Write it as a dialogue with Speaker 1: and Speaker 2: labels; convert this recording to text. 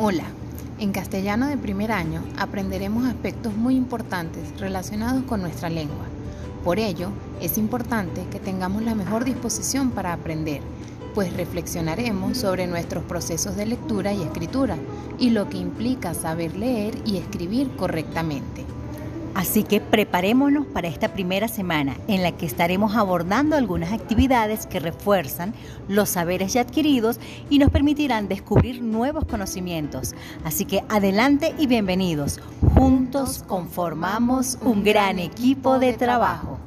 Speaker 1: Hola, en castellano de primer año aprenderemos aspectos muy importantes relacionados con nuestra lengua. Por ello, es importante que tengamos la mejor disposición para aprender, pues reflexionaremos sobre nuestros procesos de lectura y escritura y lo que implica saber leer y escribir correctamente.
Speaker 2: Así que preparémonos para esta primera semana en la que estaremos abordando algunas actividades que refuerzan los saberes ya adquiridos y nos permitirán descubrir nuevos conocimientos. Así que adelante y bienvenidos. Juntos conformamos un gran equipo de trabajo.